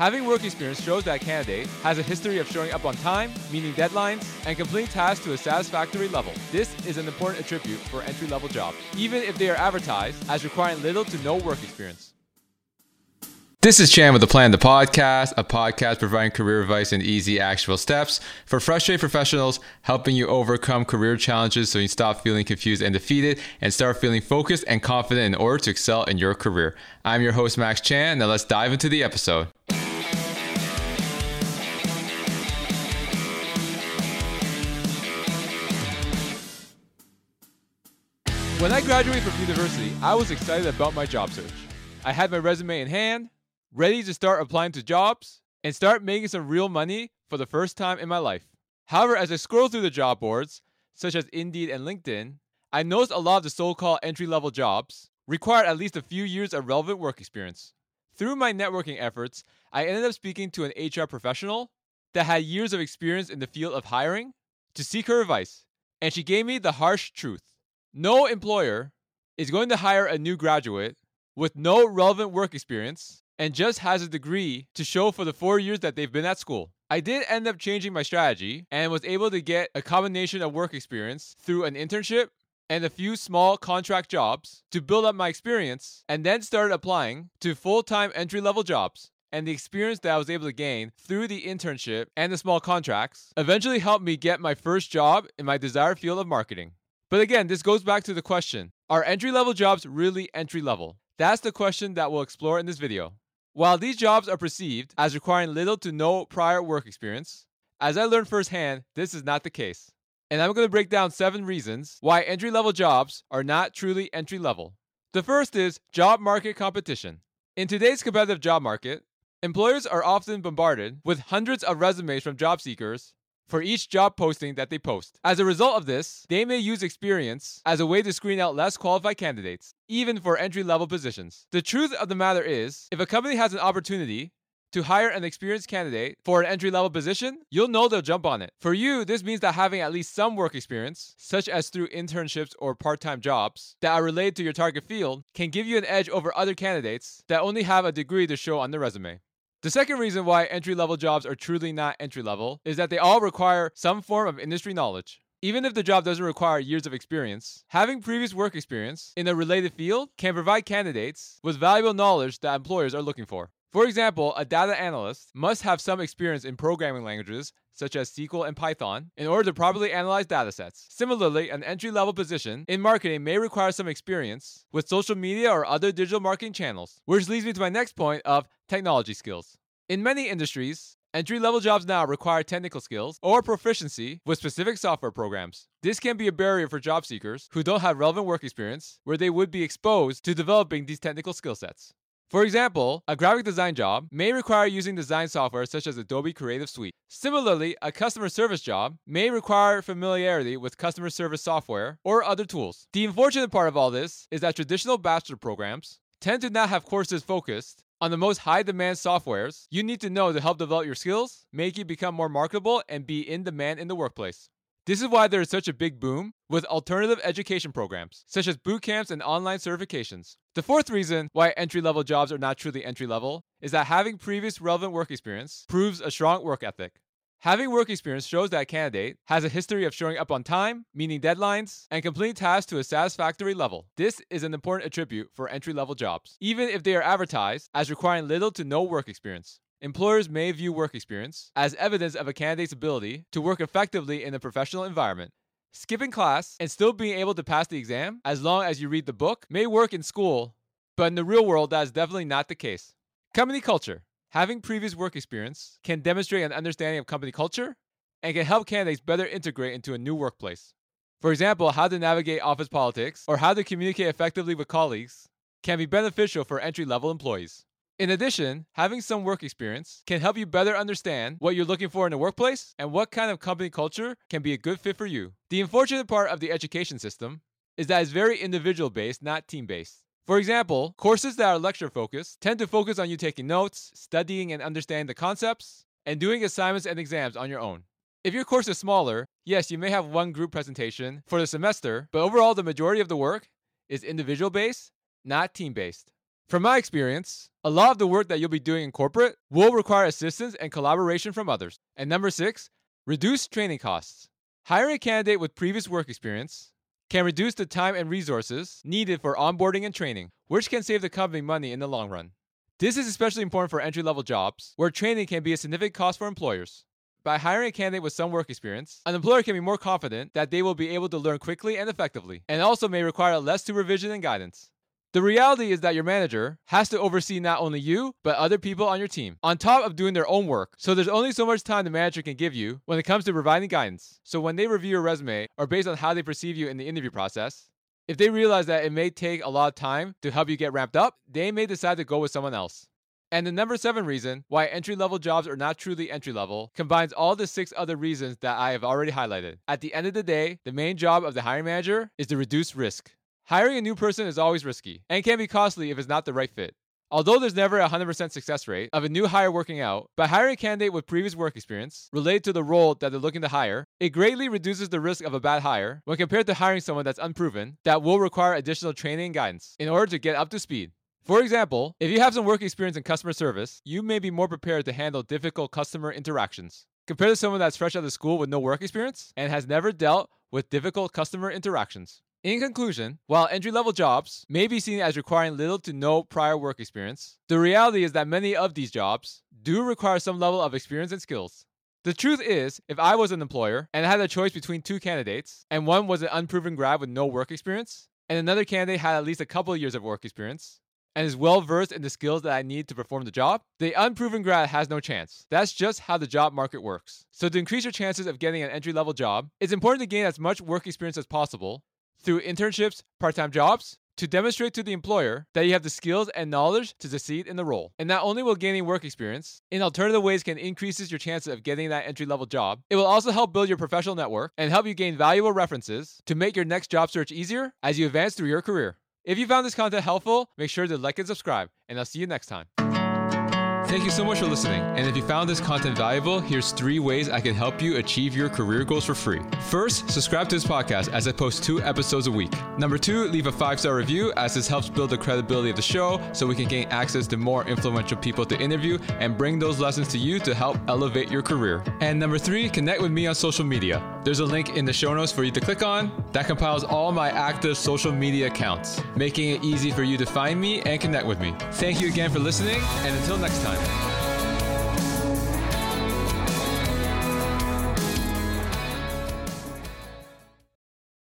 Having work experience shows that candidate has a history of showing up on time, meeting deadlines, and completing tasks to a satisfactory level. This is an important attribute for entry level jobs, even if they are advertised as requiring little to no work experience. This is Chan with the Plan the Podcast, a podcast providing career advice and easy, actionable steps for frustrated professionals, helping you overcome career challenges so you stop feeling confused and defeated and start feeling focused and confident in order to excel in your career. I'm your host, Max Chan. Now let's dive into the episode. When I graduated from university, I was excited about my job search. I had my resume in hand, ready to start applying to jobs and start making some real money for the first time in my life. However, as I scrolled through the job boards, such as Indeed and LinkedIn, I noticed a lot of the so called entry level jobs required at least a few years of relevant work experience. Through my networking efforts, I ended up speaking to an HR professional that had years of experience in the field of hiring to seek her advice, and she gave me the harsh truth. No employer is going to hire a new graduate with no relevant work experience and just has a degree to show for the four years that they've been at school. I did end up changing my strategy and was able to get a combination of work experience through an internship and a few small contract jobs to build up my experience and then started applying to full time entry level jobs. And the experience that I was able to gain through the internship and the small contracts eventually helped me get my first job in my desired field of marketing. But again, this goes back to the question Are entry level jobs really entry level? That's the question that we'll explore in this video. While these jobs are perceived as requiring little to no prior work experience, as I learned firsthand, this is not the case. And I'm going to break down seven reasons why entry level jobs are not truly entry level. The first is job market competition. In today's competitive job market, employers are often bombarded with hundreds of resumes from job seekers for each job posting that they post. As a result of this, they may use experience as a way to screen out less qualified candidates, even for entry level positions. The truth of the matter is, if a company has an opportunity to hire an experienced candidate for an entry level position, you'll know they'll jump on it. For you, this means that having at least some work experience, such as through internships or part time jobs that are related to your target field, can give you an edge over other candidates that only have a degree to show on their resume. The second reason why entry level jobs are truly not entry level is that they all require some form of industry knowledge. Even if the job doesn't require years of experience, having previous work experience in a related field can provide candidates with valuable knowledge that employers are looking for. For example, a data analyst must have some experience in programming languages such as SQL and Python in order to properly analyze datasets. Similarly, an entry level position in marketing may require some experience with social media or other digital marketing channels, which leads me to my next point of technology skills. In many industries, entry level jobs now require technical skills or proficiency with specific software programs. This can be a barrier for job seekers who don't have relevant work experience, where they would be exposed to developing these technical skill sets. For example, a graphic design job may require using design software such as Adobe Creative Suite. Similarly, a customer service job may require familiarity with customer service software or other tools. The unfortunate part of all this is that traditional bachelor programs tend to not have courses focused on the most high demand softwares you need to know to help develop your skills, make you become more marketable, and be in demand in the workplace. This is why there is such a big boom with alternative education programs, such as boot camps and online certifications. The fourth reason why entry level jobs are not truly entry level is that having previous relevant work experience proves a strong work ethic. Having work experience shows that a candidate has a history of showing up on time, meeting deadlines, and completing tasks to a satisfactory level. This is an important attribute for entry level jobs, even if they are advertised as requiring little to no work experience. Employers may view work experience as evidence of a candidate's ability to work effectively in a professional environment. Skipping class and still being able to pass the exam, as long as you read the book, may work in school, but in the real world, that is definitely not the case. Company culture. Having previous work experience can demonstrate an understanding of company culture and can help candidates better integrate into a new workplace. For example, how to navigate office politics or how to communicate effectively with colleagues can be beneficial for entry level employees. In addition, having some work experience can help you better understand what you're looking for in a workplace and what kind of company culture can be a good fit for you. The unfortunate part of the education system is that it's very individual based, not team based. For example, courses that are lecture focused tend to focus on you taking notes, studying and understanding the concepts, and doing assignments and exams on your own. If your course is smaller, yes, you may have one group presentation for the semester, but overall, the majority of the work is individual based, not team based. From my experience, a lot of the work that you'll be doing in corporate will require assistance and collaboration from others. And number six, reduce training costs. Hiring a candidate with previous work experience can reduce the time and resources needed for onboarding and training, which can save the company money in the long run. This is especially important for entry level jobs, where training can be a significant cost for employers. By hiring a candidate with some work experience, an employer can be more confident that they will be able to learn quickly and effectively, and also may require less supervision and guidance. The reality is that your manager has to oversee not only you, but other people on your team, on top of doing their own work. So there's only so much time the manager can give you when it comes to providing guidance. So when they review your resume, or based on how they perceive you in the interview process, if they realize that it may take a lot of time to help you get ramped up, they may decide to go with someone else. And the number seven reason why entry level jobs are not truly entry level combines all the six other reasons that I have already highlighted. At the end of the day, the main job of the hiring manager is to reduce risk. Hiring a new person is always risky and can be costly if it's not the right fit. Although there's never a 100% success rate of a new hire working out, by hiring a candidate with previous work experience related to the role that they're looking to hire, it greatly reduces the risk of a bad hire when compared to hiring someone that's unproven that will require additional training and guidance in order to get up to speed. For example, if you have some work experience in customer service, you may be more prepared to handle difficult customer interactions compared to someone that's fresh out of school with no work experience and has never dealt with difficult customer interactions. In conclusion, while entry level jobs may be seen as requiring little to no prior work experience, the reality is that many of these jobs do require some level of experience and skills. The truth is, if I was an employer and had a choice between two candidates, and one was an unproven grad with no work experience, and another candidate had at least a couple of years of work experience, and is well versed in the skills that I need to perform the job, the unproven grad has no chance. That's just how the job market works. So, to increase your chances of getting an entry level job, it's important to gain as much work experience as possible through internships, part time jobs, to demonstrate to the employer that you have the skills and knowledge to succeed in the role. And not only will gaining work experience in alternative ways can increases your chances of getting that entry level job, it will also help build your professional network and help you gain valuable references to make your next job search easier as you advance through your career. If you found this content helpful, make sure to like and subscribe, and I'll see you next time. Thank you so much for listening. And if you found this content valuable, here's three ways I can help you achieve your career goals for free. First, subscribe to this podcast as I post two episodes a week. Number two, leave a five star review as this helps build the credibility of the show so we can gain access to more influential people to interview and bring those lessons to you to help elevate your career. And number three, connect with me on social media. There's a link in the show notes for you to click on that compiles all my active social media accounts, making it easy for you to find me and connect with me. Thank you again for listening, and until next time.